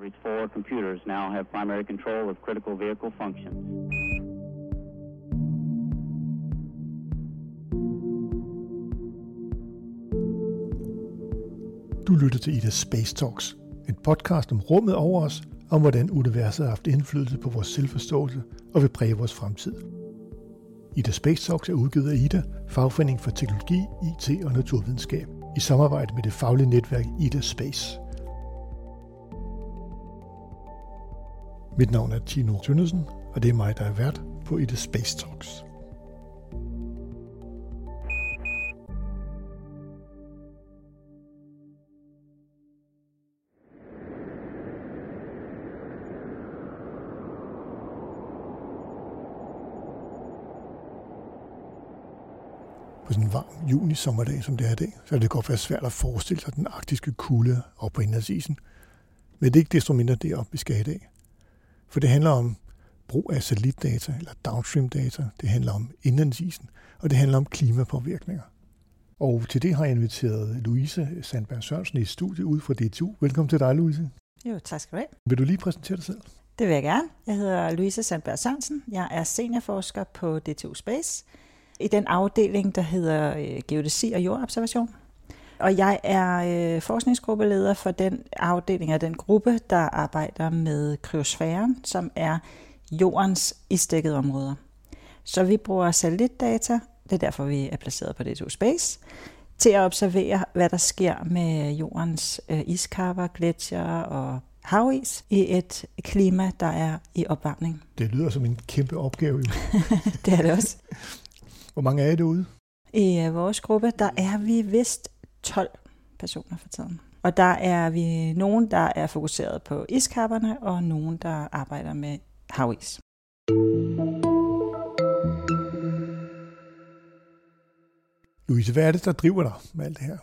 Discovery's four computers now have primary control of critical vehicle functions. Du lytter til Ida Space Talks, en podcast om rummet over os, om hvordan universet har haft indflydelse på vores selvforståelse og vil præge vores fremtid. Ida Space Talks er udgivet af Ida, fagforening for teknologi, IT og naturvidenskab, i samarbejde med det faglige netværk Ida Space. Mit navn er Tino Tønnesen, og det er mig, der er vært på Ida Space Talks. på sådan en varm juni sommerdag, som det er i dag, så det godt være svært at forestille sig den arktiske kulde op på indlandsisen. Men det er ikke desto mindre det op, vi skal i dag. For det handler om brug af satellitdata eller downstream data, det handler om indlandsisen, og det handler om klimapåvirkninger. Og til det har jeg inviteret Louise Sandberg Sørensen i studiet ud fra DTU. Velkommen til dig, Louise. Jo, tak skal du have. Vil du lige præsentere dig selv? Det vil jeg gerne. Jeg hedder Louise Sandberg Sørensen. Jeg er seniorforsker på DTU Space i den afdeling, der hedder øh, Geodesi og Jordobservation. Og jeg er øh, forskningsgruppeleder for den afdeling af den gruppe, der arbejder med kryosfæren, som er jordens isdækkede områder. Så vi bruger satellitdata, det er derfor, vi er placeret på DTU Space, til at observere, hvad der sker med jordens øh, iskapper, gletsjer og havis i et klima, der er i opvarmning. Det lyder som en kæmpe opgave. det er det også. Hvor mange er I derude? I uh, vores gruppe, der er vi vist 12 personer for tiden. Og der er vi nogen, der er fokuseret på iskapperne, og nogen, der arbejder med havis. Louise, hvad er det, der driver dig med alt det her?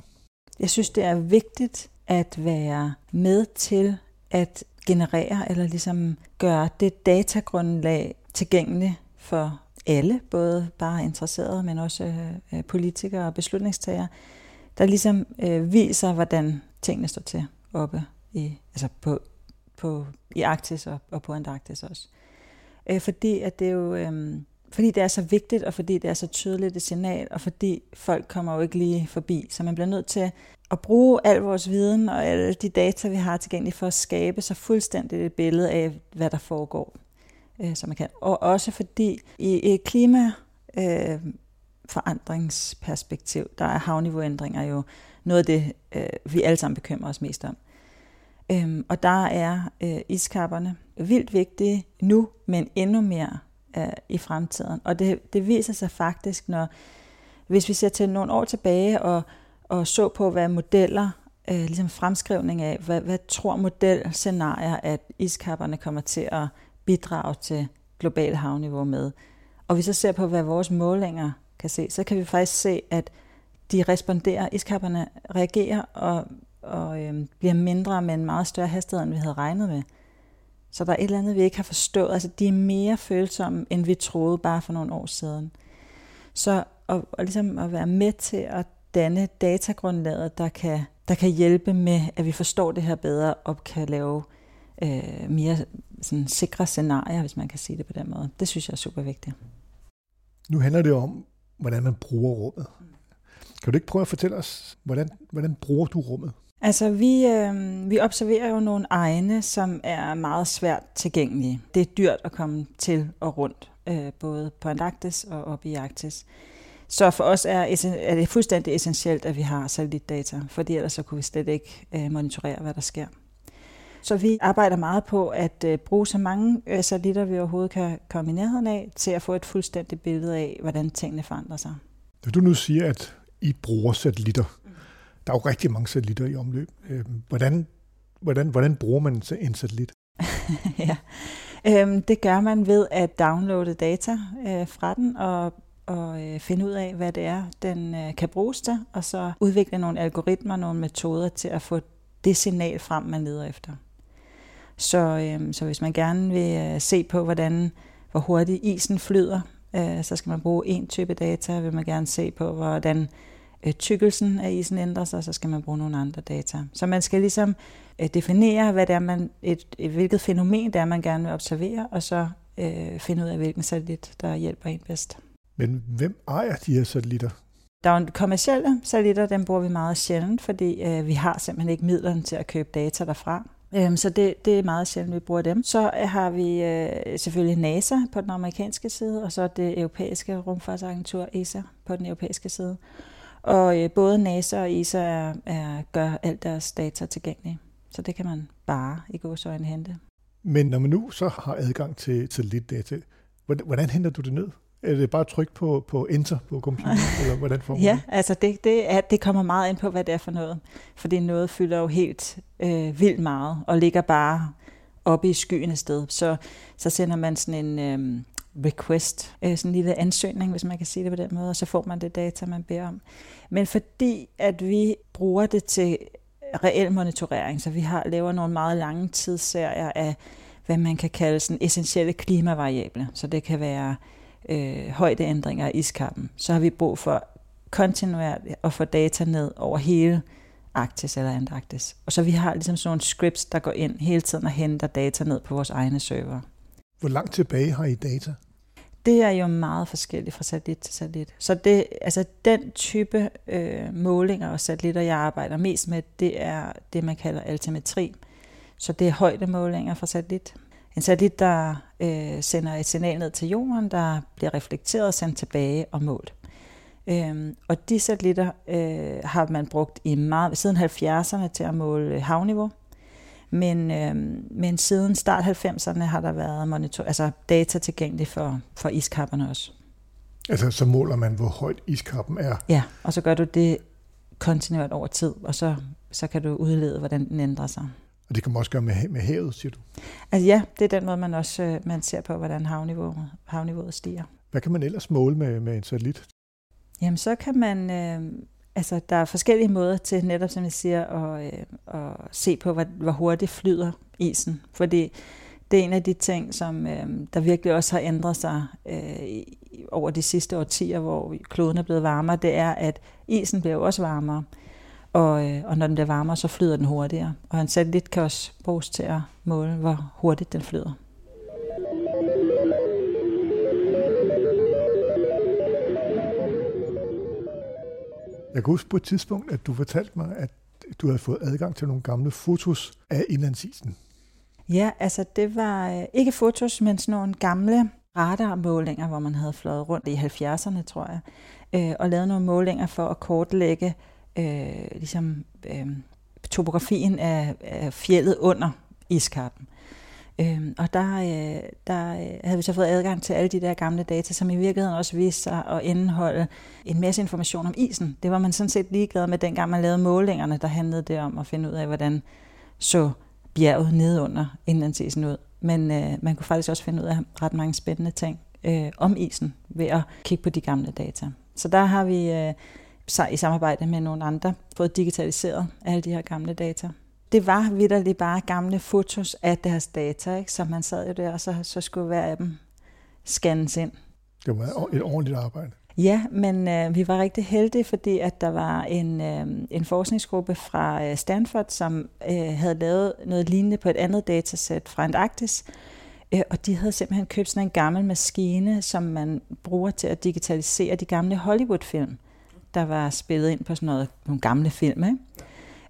Jeg synes, det er vigtigt at være med til at generere eller ligesom gøre det datagrundlag tilgængeligt for alle, både bare interesserede, men også øh, politikere og beslutningstagere, der ligesom øh, viser, hvordan tingene står til oppe i, altså på, på, i Arktis og, og på Antarktis også. Øh, fordi at det er jo, øh, fordi det er så vigtigt, og fordi det er så tydeligt et signal, og fordi folk kommer jo ikke lige forbi. Så man bliver nødt til at bruge al vores viden og alle de data, vi har tilgængelige for at skabe så fuldstændigt et billede af, hvad der foregår øh, som man kan. Og også fordi i i klima øh, forandringsperspektiv, der er havniveauændringer jo noget af det, øh, vi alle sammen bekymrer os mest om. Øhm, og der er øh, iskapperne vildt vigtige nu, men endnu mere øh, i fremtiden. Og det, det viser sig faktisk, når hvis vi ser til nogle år tilbage og, og så på, hvad modeller, øh, ligesom fremskrivning af, hvad, hvad tror modelscenarier, at iskapperne kommer til at bidrage til global havniveau med. Og vi så ser på, hvad vores målinger kan se, så kan vi faktisk se, at de responderer, iskapperne reagerer og, og øhm, bliver mindre med en meget større hastighed, end vi havde regnet med. Så der er et eller andet, vi ikke har forstået. Altså, de er mere følsomme, end vi troede bare for nogle år siden. Så og, og ligesom at være med til at danne datagrundlaget, der kan, der kan hjælpe med, at vi forstår det her bedre og kan lave øh, mere sådan sikre scenarier, hvis man kan sige det på den måde. Det synes jeg er super vigtigt. Nu handler det om, hvordan man bruger rummet. Kan du ikke prøve at fortælle os, hvordan, hvordan bruger du rummet? Altså, vi, øh, vi observerer jo nogle egne, som er meget svært tilgængelige. Det er dyrt at komme til og rundt, øh, både på Antarktis og op i Arktis. Så for os er, er det fuldstændig essentielt, at vi har satellitdata, fordi ellers så kunne vi slet ikke øh, monitorere, hvad der sker. Så vi arbejder meget på at øh, bruge så mange øh, satellitter, vi overhovedet kan komme i nærheden af, til at få et fuldstændigt billede af, hvordan tingene forandrer sig. Når du nu siger, at I bruger satellitter, der er jo rigtig mange satellitter i omløb. Øh, hvordan, hvordan, hvordan bruger man en satellit? ja, øhm, det gør man ved at downloade data øh, fra den og og øh, finde ud af, hvad det er, den øh, kan bruges til, og så udvikle nogle algoritmer, nogle metoder til at få det signal frem, man leder efter. Så, øh, så hvis man gerne vil øh, se på, hvordan, hvor hurtigt isen flyder, øh, så skal man bruge en type data. Vil man gerne se på, hvordan øh, tykkelsen af isen ændrer sig, så skal man bruge nogle andre data. Så man skal ligesom øh, definere, hvad det er, man, et, et, hvilket fænomen det er, man gerne vil observere, og så øh, finde ud af, hvilken satellit, der hjælper en bedst. Men hvem ejer de her satellitter? Der er jo kommersielle satellitter, dem bruger vi meget sjældent, fordi øh, vi har simpelthen ikke midlerne til at købe data derfra. Øhm, så det, det er meget sjældent, vi bruger dem. Så har vi øh, selvfølgelig NASA på den amerikanske side, og så det europæiske rumfartsagentur ESA på den europæiske side. Og øh, både NASA og ESA er, er, gør alt deres data tilgængelige. Så det kan man bare i gåsøjne hente. Men når man nu så har adgang til, til lidt data, hvordan, hvordan henter du det ned? Er det bare tryk på, på enter på computeren, eller hvordan får man Ja, altså det, det, er, det kommer meget ind på, hvad det er for noget. Fordi noget fylder jo helt øh, vildt meget, og ligger bare oppe i skyen et sted. Så, så sender man sådan en øh, request, øh, sådan en lille ansøgning, hvis man kan sige det på den måde, og så får man det data, man beder om. Men fordi at vi bruger det til reel monitorering, så vi har laver nogle meget lange tidsserier af, hvad man kan kalde sådan essentielle klimavariable. Så det kan være øh, højdeændringer i iskappen, så har vi brug for kontinuerligt at få data ned over hele Arktis eller Antarktis. Og så vi har ligesom sådan nogle scripts, der går ind hele tiden og henter data ned på vores egne server. Hvor langt tilbage har I data? Det er jo meget forskelligt fra satellit til satellit. Så det, altså den type øh, målinger og satellitter, jeg arbejder mest med, det er det, man kalder altimetri. Så det er højdemålinger fra satellit. En satellit, der øh, sender et signal ned til jorden, der bliver reflekteret og sendt tilbage og målt. Øhm, og de satellitter øh, har man brugt i meget, siden 70'erne til at måle havniveau. Men, øh, men siden start 90'erne har der været monitor, altså data tilgængeligt for, for iskapperne også. Altså så måler man, hvor højt iskappen er? Ja, og så gør du det kontinuert over tid, og så, så kan du udlede, hvordan den ændrer sig. Og det kan man også gøre med, med havet, siger du? Altså ja, det er den måde, man også øh, man ser på, hvordan havniveauet, havniveauet stiger. Hvad kan man ellers måle med, med en satellit? Jamen så kan man, øh, altså der er forskellige måder til netop, som jeg siger, at, øh, at se på, hvor, hvor hurtigt flyder isen. Fordi det er en af de ting, som øh, der virkelig også har ændret sig øh, over de sidste årtier, hvor kloden er blevet varmere, det er, at isen bliver også varmere. Og, øh, og når den bliver varmere, så flyder den hurtigere. Og en satellit kan også bruges til at måle, hvor hurtigt den flyder. Jeg kan huske på et tidspunkt, at du fortalte mig, at du havde fået adgang til nogle gamle fotos af indlandsisen. Ja, altså det var øh, ikke fotos, men sådan nogle gamle radarmålinger, hvor man havde fløjet rundt i 70'erne, tror jeg, øh, og lavet nogle målinger for at kortlægge øh, ligesom, øh, topografien af, af fjellet under iskappen. Øh, og der, øh, der øh, havde vi så fået adgang til alle de der gamle data, som i virkeligheden også viste sig at indeholde en masse information om isen. Det var man sådan set ligeglad med, dengang man lavede målingerne, der handlede det om at finde ud af, hvordan så bjerget nede under indlandsisen ud. Men øh, man kunne faktisk også finde ud af ret mange spændende ting øh, om isen ved at kigge på de gamle data. Så der har vi øh, i samarbejde med nogle andre fået digitaliseret alle de her gamle data. Det var vidderligt bare gamle fotos af deres data, ikke? så man sad jo der, og så, så skulle hver af dem scannes ind. Det var et ordentligt arbejde. Ja, men øh, vi var rigtig heldige, fordi at der var en, øh, en forskningsgruppe fra øh, Stanford, som øh, havde lavet noget lignende på et andet datasæt fra Antarktis. Øh, og de havde simpelthen købt sådan en gammel maskine, som man bruger til at digitalisere de gamle Hollywood-film der var spillet ind på sådan noget, nogle gamle film. Ikke?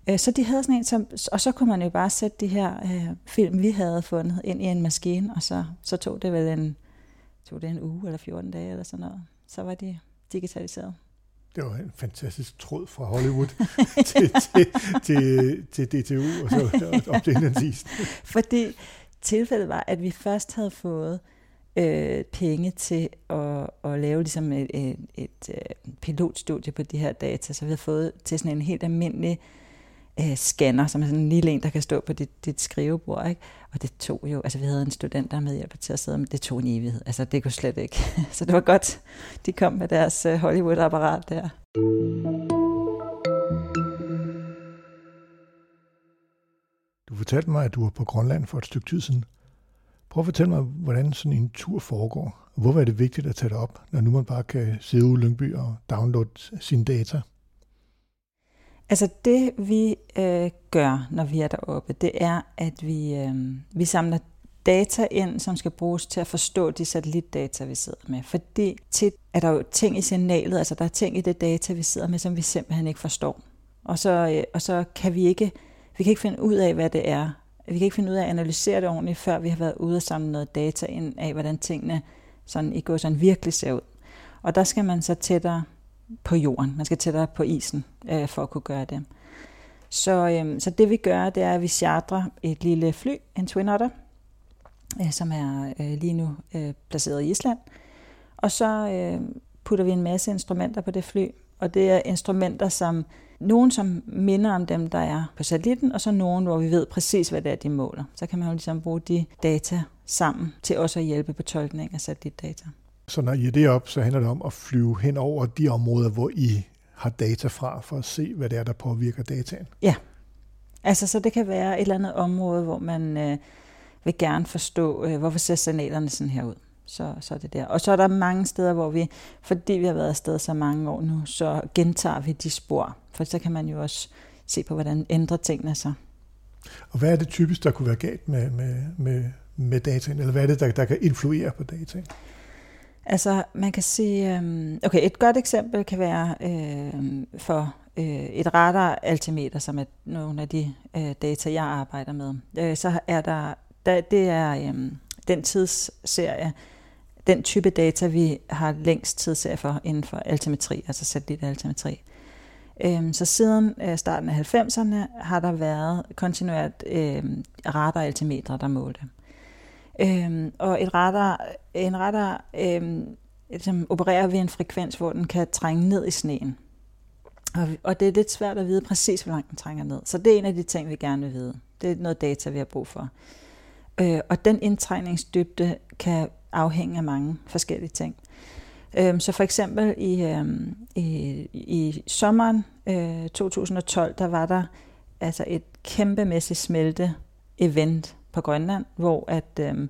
Øh, så de havde sådan en, som, og så kunne man jo bare sætte de her øh, film, vi havde fundet, ind i en maskine, og så, så tog det vel en, tog det en uge eller 14 dage eller sådan noget. Så var de digitaliseret. Det var en fantastisk tråd fra Hollywood til, til, til, til DTU og så op til. Fordi tilfældet var, at vi først havde fået øh, penge til at, at lave ligesom et, et, et, et pilotstudie på de her data, så vi har fået til sådan en helt almindelig øh, scanner, som er sådan en lille en, der kan stå på dit, dit skrivebord. Ikke? Og det tog jo, altså vi havde en student, der medhjælper til at sidde, men det tog en evighed. Altså det kunne slet ikke. Så det var godt, de kom med deres øh, Hollywood-apparat der. Du fortalte mig, at du var på Grønland for et stykke tid siden. Prøv at fortælle mig, hvordan sådan en tur foregår. Hvorfor er det vigtigt at tage det op, når nu man bare kan sidde ude i Lyngby og downloade sine data? Altså det vi øh, gør, når vi er deroppe, det er, at vi, øh, vi samler data ind, som skal bruges til at forstå de satellitdata, vi sidder med. Fordi tit er der jo ting i signalet, altså der er ting i det data, vi sidder med, som vi simpelthen ikke forstår. Og så, øh, og så kan vi ikke, vi kan ikke finde ud af, hvad det er. Vi kan ikke finde ud af at analysere det ordentligt, før vi har været ude og samle noget data ind af, hvordan tingene sådan, i går sådan virkelig ser ud. Og der skal man så tættere på jorden. Man skal tættere på isen øh, for at kunne gøre det. Så, øh, så det vi gør, det er, at vi chartrer et lille fly, en Twin Otter, øh, som er øh, lige nu øh, placeret i Island. Og så øh, putter vi en masse instrumenter på det fly, og det er instrumenter, som nogen, som minder om dem, der er på satellitten, og så nogen, hvor vi ved præcis, hvad det er, de måler. Så kan man jo ligesom bruge de data sammen til også at hjælpe på tolkning af satellitdata. Så når I er det op, så handler det om at flyve hen over de områder, hvor I har data fra, for at se, hvad det er, der påvirker dataen? Ja. Altså, så det kan være et eller andet område, hvor man øh, vil gerne forstå, øh, hvorfor ser signalerne sådan her ud. Så, så er det der. Og så er der mange steder, hvor vi, fordi vi har været afsted så mange år nu, så gentager vi de spor. For så kan man jo også se på, hvordan ændrer tingene sig. Og hvad er det typisk, der kunne være galt med, med, med, med dataen? Eller hvad er det, der, der kan influere på dataen? Altså, man kan sige, øhm, okay, et godt eksempel kan være øh, for øh, et radar-altimeter, som er nogle af de øh, data, jeg arbejder med. Øh, så er der, der det er øh, den tidsserie, den type data, vi har længst tidsserie for inden for altimetri, altså satellitaltimetri. Øh, så siden øh, starten af 90'erne har der været kontinuert øh, radar-altimetre, der målte. Øhm, og et radar, en radar øh, som opererer ved en frekvens, hvor den kan trænge ned i sneen. Og, og det er lidt svært at vide præcis, hvor langt den trænger ned. Så det er en af de ting, vi gerne vil vide. Det er noget data, vi har brug for. Øh, og den indtrængningsdybde kan afhænge af mange forskellige ting. Øh, så for eksempel i, øh, i, i sommeren øh, 2012, der var der altså et kæmpemæssigt smelte event på Grønland, hvor at øh,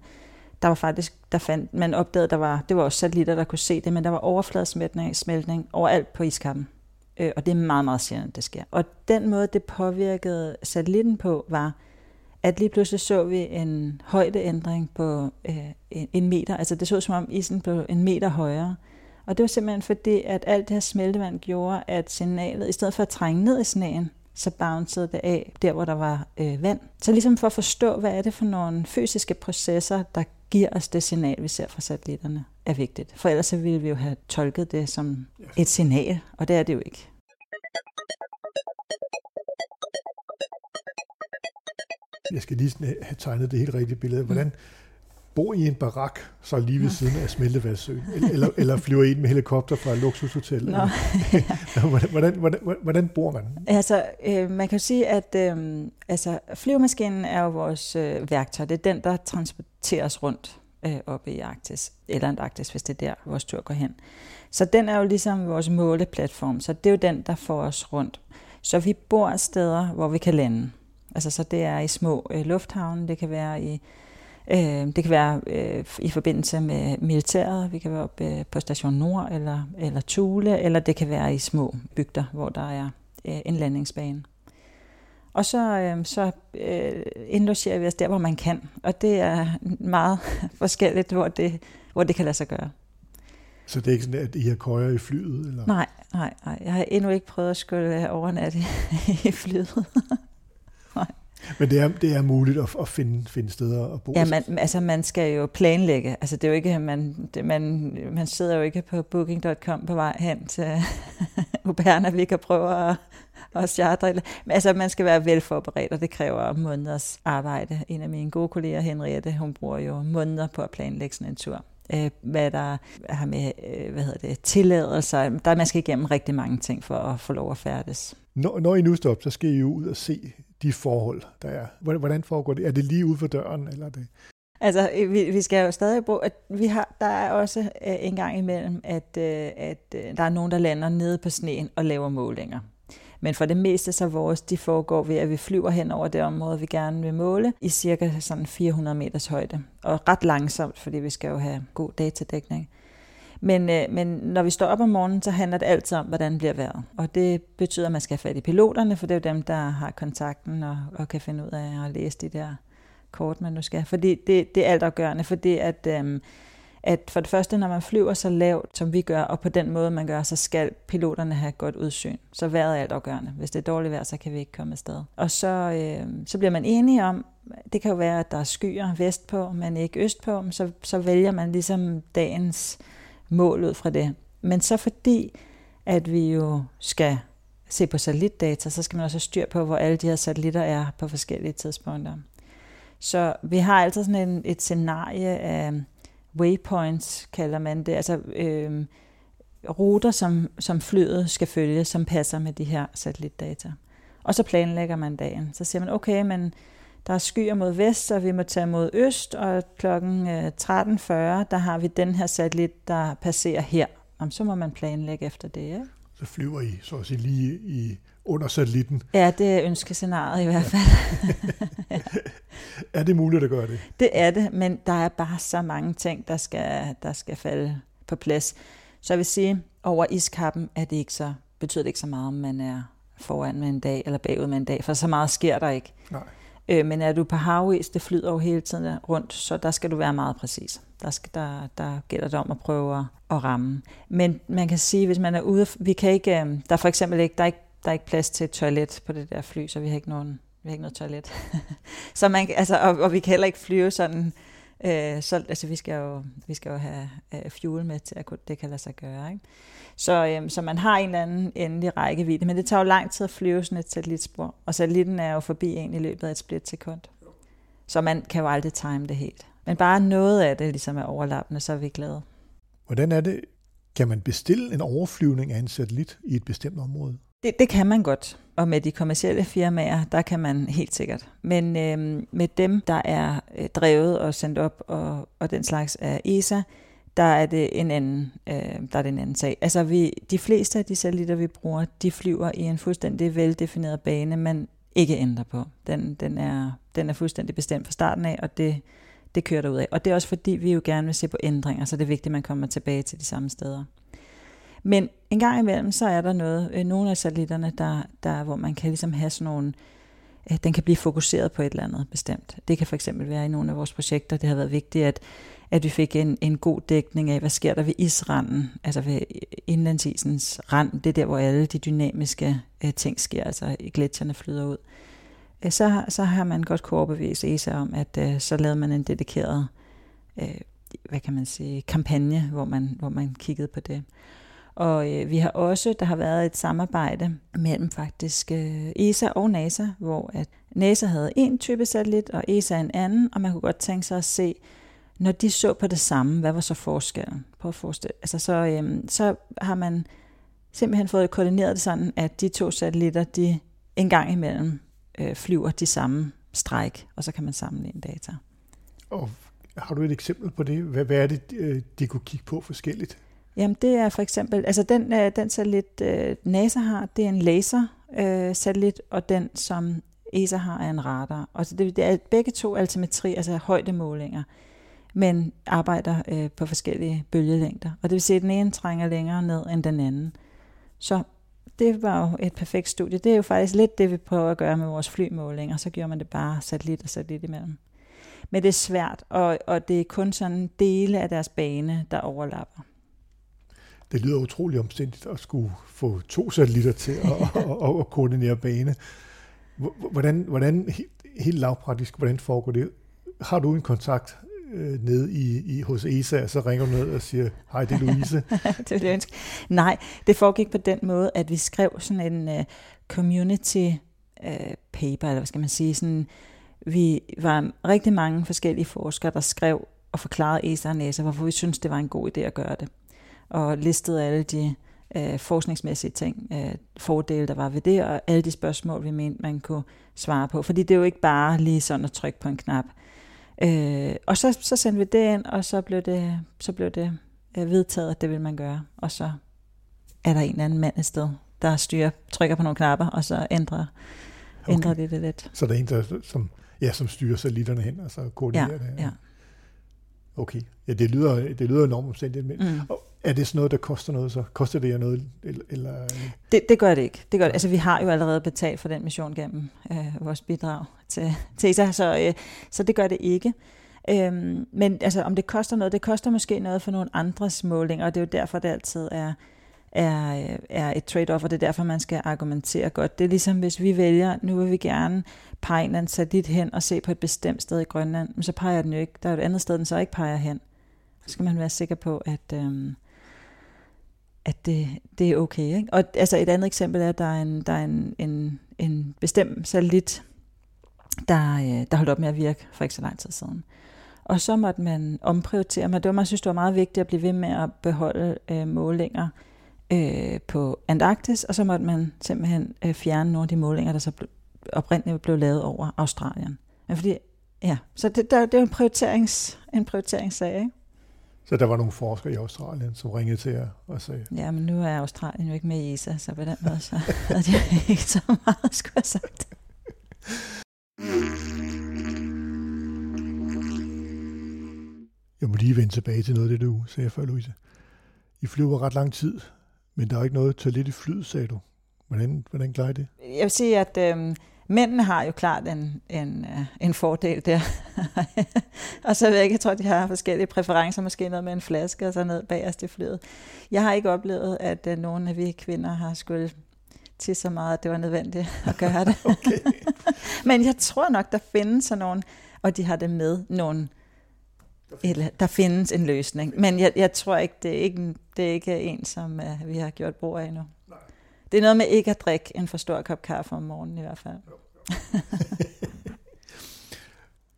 der var faktisk, der fandt, man opdagede, der var, det var også satellitter, der kunne se det, men der var overfladesmeltning smeltning overalt på iskappen. Øh, og det er meget, meget sjældent, det sker. Og den måde, det påvirkede satellitten på, var, at lige pludselig så vi en højdeændring på øh, en meter. Altså det så som om isen blev en meter højere. Og det var simpelthen fordi, at alt det her smeltevand gjorde, at signalet, i stedet for at trænge ned i sneen, så bouncede det af der, hvor der var øh, vand. Så ligesom for at forstå, hvad er det for nogle fysiske processer, der giver os det signal, vi ser fra satellitterne, er vigtigt. For ellers så ville vi jo have tolket det som et signal, og det er det jo ikke. Jeg skal lige have tegnet det helt rigtige billede. Hvordan, bor i en barak, så lige ved siden af Smeltevaldsøen, eller, eller flyver I med helikopter fra et luksushotel? Nå, ja. hvordan, hvordan, hvordan, bor man? Altså, øh, man kan jo sige, at øh, altså, flyvemaskinen er jo vores øh, værktøj. Det er den, der transporteres rundt øh, oppe i Arktis, eller Antarktis, hvis det er der, vores tur går hen. Så den er jo ligesom vores måleplatform, så det er jo den, der får os rundt. Så vi bor steder, hvor vi kan lande. Altså, så det er i små øh, lufthavne, det kan være i Øh, det kan være øh, i forbindelse med militæret, vi kan være oppe øh, på Station Nord eller, eller Thule, eller det kan være i små bygder, hvor der er øh, en landingsbane. Og så, øh, så øh, indlogerer vi os der, hvor man kan, og det er meget forskelligt, hvor det, hvor det kan lade sig gøre. Så det er ikke sådan, at I har køjer i flyet? Eller? Nej, nej, nej. Jeg har endnu ikke prøvet at skulle overnatte i flyet. Men det er, det er muligt at, at finde, finde steder at bo? Ja, man, altså man skal jo planlægge. Altså det er jo ikke, man, det, man, man sidder jo ikke på booking.com på vej hen til Uberna, vi kan prøve at, at chartre. Men altså man skal være velforberedt, og det kræver måneders arbejde. En af mine gode kolleger, Henriette, hun bruger jo måneder på at planlægge sådan en tur øh, hvad der har med øh, hvad hedder det, tilladelser. Der man skal igennem rigtig mange ting for at få lov at færdes. Når, når I nu op, så skal I ud og se de forhold, der er. Hvordan foregår det? Er det lige ude for døren, eller er det? Altså, øh, vi, vi skal jo stadig bruge, at vi har, der er også øh, en gang imellem, at, øh, at øh, der er nogen, der lander nede på sneen og laver målinger. Men for det meste så vores, de foregår ved, at vi flyver hen over det område, vi gerne vil måle, i cirka sådan 400 meters højde. Og ret langsomt, fordi vi skal jo have god datadækning. Men, øh, men når vi står op om morgenen, så handler det altid om, hvordan bliver vejret. Og det betyder, at man skal have fat i piloterne, for det er jo dem, der har kontakten og, og kan finde ud af at læse de der kort, man nu skal. Fordi det, det er altafgørende, fordi at, Øh, at for det første, når man flyver så lavt, som vi gør, og på den måde, man gør, så skal piloterne have godt udsyn. Så vejret er altafgørende. Hvis det er dårligt vejr, så kan vi ikke komme afsted. Og så, øh, så bliver man enige om, det kan jo være, at der er skyer vestpå, men ikke østpå, så, så vælger man ligesom dagens mål ud fra det. Men så fordi, at vi jo skal se på satellitdata, så skal man også have styr på, hvor alle de her satellitter er på forskellige tidspunkter. Så vi har altså sådan en, et scenarie af waypoints, kalder man det, altså øh, ruter, som, som flyet skal følge, som passer med de her satellitdata. Og så planlægger man dagen. Så siger man, okay, men der er skyer mod vest, og vi må tage mod øst, og klokken 13.40, der har vi den her satellit, der passerer her. Om så må man planlægge efter det, ikke? Så flyver I, så at sige, lige i under satellitten. Ja, det er ønskescenariet i hvert fald. er det muligt at gøre det? Det er det, men der er bare så mange ting, der skal, der skal falde på plads. Så jeg vil sige, over iskappen er det ikke så, betyder det ikke så meget, om man er foran med en dag eller bagud med en dag, for så meget sker der ikke. Nej. Øh, men er du på havis, det flyder jo hele tiden rundt, så der skal du være meget præcis. Der, skal, der, der gælder det om at prøve at, at ramme. Men man kan sige, hvis man er ude, vi kan ikke, øh, der er for eksempel ikke, der er ikke, der er ikke plads til et toilet på det der fly, så vi har ikke nogen, vi har ikke noget toilet. så man, altså, og, og vi kan heller ikke flyve sådan, øh, så, altså vi skal jo, vi skal jo have øh, fuel med til at kunne, det kan lade sig gøre. Ikke? Så, øh, så man har en eller anden endelig rækkevidde, men det tager jo lang tid at flyve sådan et satellitspor, og satellitten er jo forbi en i løbet af et splitsekund. Så man kan jo aldrig time det helt. Men bare noget af det ligesom er overlappende, så er vi glade. Hvordan er det, kan man bestille en overflyvning af en satellit i et bestemt område? Det, det kan man godt, og med de kommercielle firmaer, der kan man helt sikkert. Men øh, med dem, der er øh, drevet og sendt op og, og den slags af ESA, der er det en anden, øh, der er det en anden sag. Altså vi, de fleste af de satellitter, vi bruger, de flyver i en fuldstændig veldefineret bane, man ikke ændrer på. Den, den, er, den er fuldstændig bestemt fra starten af, og det, det kører der ud af. Og det er også fordi, vi jo gerne vil se på ændringer, så det er vigtigt, at man kommer tilbage til de samme steder. Men en gang imellem, så er der noget, øh, nogle af satellitterne, der, der, hvor man kan ligesom have sådan nogle, øh, den kan blive fokuseret på et eller andet bestemt. Det kan for eksempel være i nogle af vores projekter, det har været vigtigt, at at vi fik en, en god dækning af, hvad sker der ved isranden, altså ved indlandsisens rand, det er der, hvor alle de dynamiske øh, ting sker, altså gletsjerne flyder ud. Øh, så, så har man godt kunne overbevise ESA om, at øh, så lavede man en dedikeret, øh, hvad kan man sige, kampagne, hvor man, hvor man kiggede på det. Og øh, vi har også, der har været et samarbejde mellem faktisk øh, ESA og NASA, hvor at NASA havde en type satellit, og ESA en anden, og man kunne godt tænke sig at se, når de så på det samme, hvad var så forskellen? På at forestille. Altså så, øh, så har man simpelthen fået koordineret det sådan, at de to satellitter, de en gang imellem øh, flyver de samme stræk, og så kan man sammenligne data. Og har du et eksempel på det? Hvad, hvad er det, øh, de kunne kigge på forskelligt? Jamen det er for eksempel, altså den, øh, den satellit øh, NASA har, det er en laser øh, satellit, og den som ESA har er en radar. Og det, det er begge to altimetri, altså højdemålinger men arbejder øh, på forskellige bølgelængder. Og det vil sige, at den ene trænger længere ned end den anden. Så det var jo et perfekt studie. Det er jo faktisk lidt det, vi prøver at gøre med vores flymålinger. Så gjorde man det bare satellit og satellit imellem. Men det er svært, og, og det er kun sådan dele af deres bane, der overlapper. Det lyder utrolig omstændigt at skulle få to satellitter til at, at, at, at koordinere bane. Hvordan, hvordan helt lavpraktisk, hvordan foregår det? Har du en kontakt øh, ned i, i, hos ESA, og så ringer du ned og siger, hej, det er Louise. det vil jeg ønske. Nej, det foregik på den måde, at vi skrev sådan en uh, community uh, paper, eller hvad skal man sige, sådan, vi var rigtig mange forskellige forskere, der skrev og forklarede ESA og NASA, hvorfor vi synes det var en god idé at gøre det. Og listede alle de uh, forskningsmæssige ting, uh, fordele, der var ved det, og alle de spørgsmål, vi mente, man kunne svare på. Fordi det er jo ikke bare lige sådan at trykke på en knap. Øh, og så, så sendte vi det ind, og så blev det, så blev det øh, vedtaget, at det vil man gøre. Og så er der en eller anden mand et sted, der styrer, trykker på nogle knapper, og så ændrer, okay. ændrer det det lidt. Så der er en, der, som, ja, som styrer satellitterne hen, og så koordinerer ja, det? Ja. Okay. Ja, det lyder, det lyder enormt omstændigt. Men, mm. og er det sådan noget, der koster noget så? Koster det jer noget? Eller. Det, det gør det ikke. Det gør det. Altså, vi har jo allerede betalt for den mission gennem øh, vores bidrag til, til ESA, så, øh, så det gør det ikke. Øhm, men altså, om det koster noget, det koster måske noget for nogle andres målinger, og det er jo derfor, det altid er, er, øh, er et trade-off, og det er derfor, man skal argumentere godt. Det er ligesom, hvis vi vælger, nu vil vi gerne pege en anden satellit hen og se på et bestemt sted i Grønland, men så peger den jo ikke. Der er jo et andet sted, den så ikke peger hen. Så skal man være sikker på, at, øhm, at det, det er okay. Ikke? Og altså et andet eksempel er, at der er en, der er en, en, en bestemt satellit, der, øh, der holdt op med at virke for ikke så lang tid siden. Og så måtte man omprioritere, men det var, man synes, det var meget vigtigt at blive ved med at beholde øh, målinger øh, på Antarktis, og så måtte man simpelthen øh, fjerne nogle af de målinger, der så ble, oprindeligt blev lavet over Australien. Men fordi, ja, så det, der, det er jo en, prioriterings, en prioriteringssag, ikke? Så der var nogle forskere i Australien, som ringede til jer og sagde... Ja, men nu er Australien jo ikke med i ESA, så på den måde så havde de ikke så meget, skulle have sagt. Jeg må lige vende tilbage til noget af det, du sagde før, Louise. I flyver ret lang tid, men der er ikke noget toilet i flyet, sagde du. Hvordan, hvordan klarer I det? Jeg vil sige, at øh, mændene har jo klart en, en, øh, en fordel der. og så ved jeg ikke, jeg tror, de har forskellige præferencer, måske noget med en flaske og så ned bagerst i flyet. Jeg har ikke oplevet, at øh, nogen af vi kvinder har skulle til så meget, at det var nødvendigt at gøre det. Okay. Men jeg tror nok, der findes sådan nogle, og de har det med, nogle eller, der findes en løsning. Men jeg, jeg tror ikke, det er ikke, det er ikke en, som uh, vi har gjort brug af endnu. Nej. Det er noget med ikke at drikke en for stor kop kaffe om morgenen i hvert fald.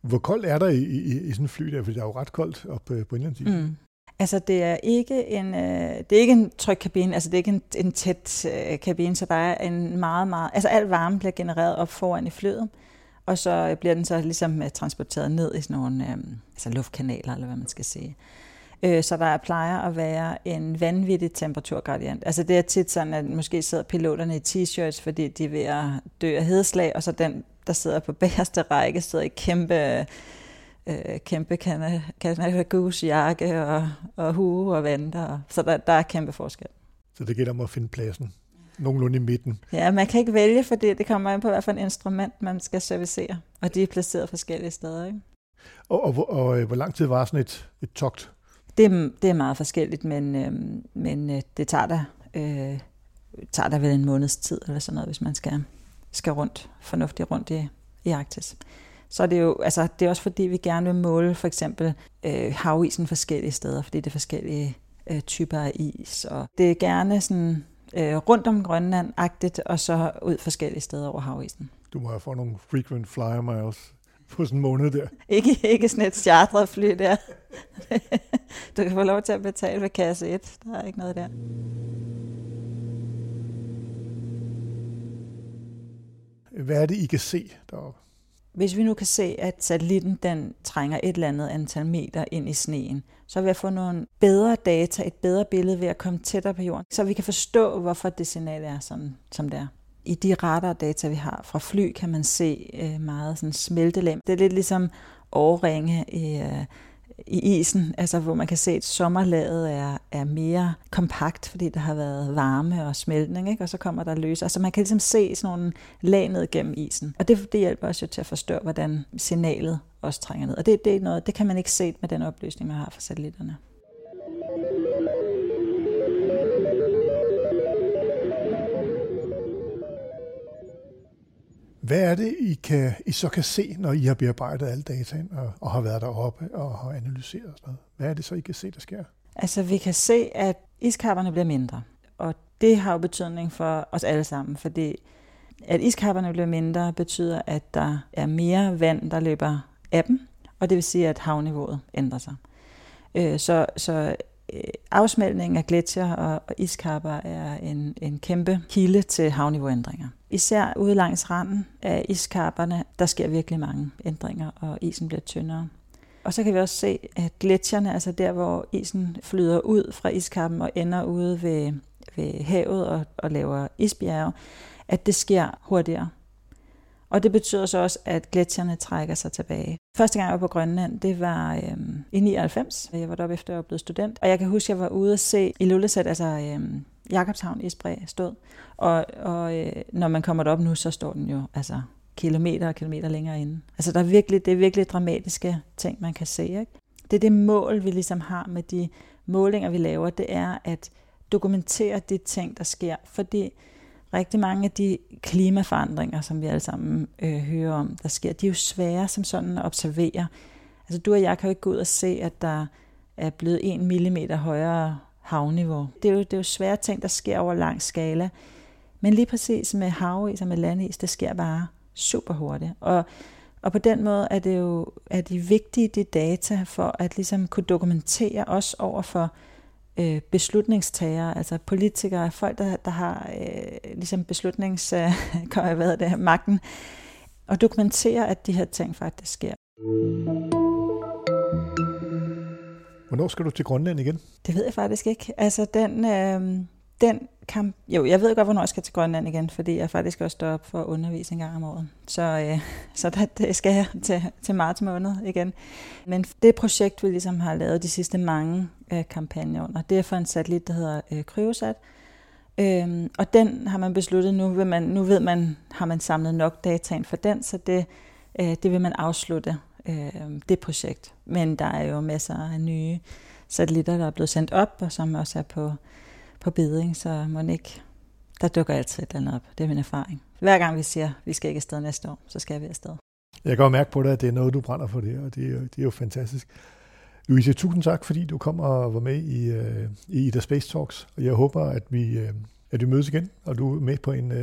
Hvor koldt er der i, i, i sådan en fly der? For det er jo ret koldt op uh, på indlandsisen. Mm. Altså, det er ikke en, øh, det er ikke en tryg kabine, altså det er ikke en, en tæt øh, kabine, så der er en meget, meget, altså al varme bliver genereret op foran i flyet og så bliver den så ligesom øh, transporteret ned i sådan nogle øh, altså luftkanaler, eller hvad man skal sige. Øh, så der plejer at være en vanvittig temperaturgradient. Altså det er tit sådan, at måske sidder piloterne i t-shirts, fordi de er ved at dø af hedeslag, og så den, der sidder på bagerste række, sidder i kæmpe øh, kæmpe Canada Goose jakke og, og hue og venter. Så der, der er kæmpe forskel. Så det gælder om at finde pladsen nogenlunde i midten. Ja, man kan ikke vælge, for det, kommer an på, hvad for en instrument man skal servicere, og de er placeret forskellige steder. Ikke? Og, og, og, og øh, hvor lang tid var sådan et, et togt? Det, det er meget forskelligt, men, øh, men øh, det tager da, øh, tager da vel en måneds tid, eller sådan noget, hvis man skal, skal rundt, fornuftigt rundt i, i Arktis. Så er det jo, altså, det er også fordi, vi gerne vil måle for eksempel øh, havisen forskellige steder, fordi det er forskellige øh, typer af is. Og det er gerne sådan øh, rundt om Grønland-agtigt, og så ud forskellige steder over havisen. Du må have fået nogle frequent flyer miles på sådan en måned der. Ikke, ikke sådan et chartret fly der. du kan få lov til at betale ved kasse 1. Der er ikke noget der. Hvad er det, I kan se deroppe? Hvis vi nu kan se, at satellitten den trænger et eller andet antal meter ind i sneen, så vil jeg få nogle bedre data, et bedre billede ved at komme tættere på jorden, så vi kan forstå, hvorfor det signal er sådan, som det er. I de radardata, vi har fra fly, kan man se øh, meget sådan smeltelem. Det er lidt ligesom overringe i, øh, i isen, altså hvor man kan se, at sommerlaget er, er mere kompakt, fordi der har været varme og smeltning, ikke? og så kommer der løs. Altså man kan ligesom se sådan nogle lag ned gennem isen. Og det, det hjælper os jo til at forstå, hvordan signalet også trænger ned. Og det, det, er noget, det kan man ikke se med den opløsning, man har fra satellitterne. Hvad er det, I, kan, I så kan se, når I har bearbejdet alle dataen og, og har været deroppe og har analyseret sådan noget? Hvad er det så, I kan se, der sker? Altså, vi kan se, at iskapperne bliver mindre. Og det har jo betydning for os alle sammen, fordi at iskapperne bliver mindre, betyder, at der er mere vand, der løber af dem, og det vil sige, at havniveauet ændrer sig. Øh, så, så Øh, afsmeltningen af gletsjer og, og iskapper er en, en kæmpe kilde til havniveauændringer. Især ude langs randen af iskapperne, der sker virkelig mange ændringer, og isen bliver tyndere. Og så kan vi også se, at gletsjerne, altså der, hvor isen flyder ud fra iskappen og ender ude ved, ved havet og, og laver isbjerge, at det sker hurtigere. Og det betyder så også, at gletsjerne trækker sig tilbage. Første gang jeg var på Grønland, det var øhm, i 99. Jeg var deroppe efter, at jeg var blevet student. Og jeg kan huske, at jeg var ude at se i Lullesæt, altså øhm, Jakobshavn Isbræ stod. Og, og øh, når man kommer derop nu, så står den jo altså kilometer og kilometer længere inde. Altså der er virkelig, det er virkelig dramatiske ting, man kan se. Ikke? Det er det mål, vi ligesom har med de målinger, vi laver, det er at dokumentere de ting, der sker. Fordi rigtig mange af de klimaforandringer, som vi alle sammen øh, hører om, der sker, de er jo svære som sådan at observere. Altså du og jeg kan jo ikke gå ud og se, at der er blevet en millimeter højere havniveau. Det er, jo, det er jo svære ting, der sker over lang skala. Men lige præcis med havis og med landis, det sker bare super hurtigt. Og, og på den måde er det jo er de vigtige de data for at ligesom kunne dokumentere os over for øh, beslutningstagere, altså politikere, folk, der, der har øh, ligesom beslutnings, øh, hvad det, magten, og dokumentere, at de her ting faktisk sker. Hvornår skal du til Grønland igen? Det ved jeg faktisk ikke. Altså den, øh, den kamp... Jo, jeg ved godt, hvornår jeg skal til Grønland igen, fordi jeg faktisk også står op for at undervise en gang om året. Så, øh, så der, det skal jeg til, til marts måned igen. Men det projekt, vi ligesom har lavet de sidste mange øh, kampagner under, det er for en satellit, der hedder øh, Kryosat. Øhm, og den har man besluttet, nu, vil man, nu ved man, har man samlet nok data ind for den, så det, øh, det vil man afslutte, øh, det projekt. Men der er jo masser af nye satellitter, der er blevet sendt op, og som også er på på beding, så må ikke, der dukker altid et eller andet op. Det er min erfaring. Hver gang vi siger, at vi skal ikke afsted næste år, så skal vi afsted. Jeg kan jo mærke på dig, at det er noget, du brænder for det, og det er det er jo fantastisk. Louise, tusind tak, fordi du kom og var med i, uh, i Ida Space Talks, og jeg håber, at vi, uh, at vi mødes igen, og du er med på en, uh,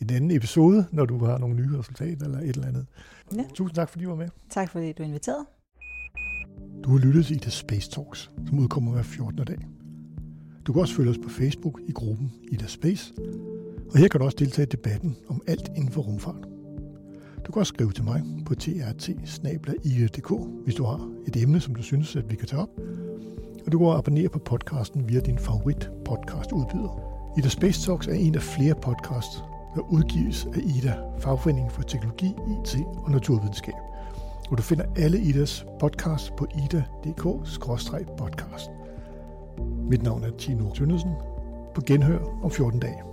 en anden episode, når du har nogle nye resultater eller et eller andet. Ja. Tusind tak, fordi du var med. Tak, fordi du inviterede. Du har lyttet til Ida Space Talks, som udkommer hver 14. dag. Du kan også følge os på Facebook i gruppen Ida Space, og her kan du også deltage i debatten om alt inden for rumfart. Du kan også skrive til mig på trt hvis du har et emne, som du synes, at vi kan tage op. Og du kan abonnere på podcasten via din favorit podcast udbyder. Ida Space Talks er en af flere podcasts, der udgives af Ida, Fagforeningen for Teknologi, IT og Naturvidenskab. Og du finder alle Idas podcasts på ida.dk-podcast. Mit navn er Tino Tønnesen. På genhør om 14 dage.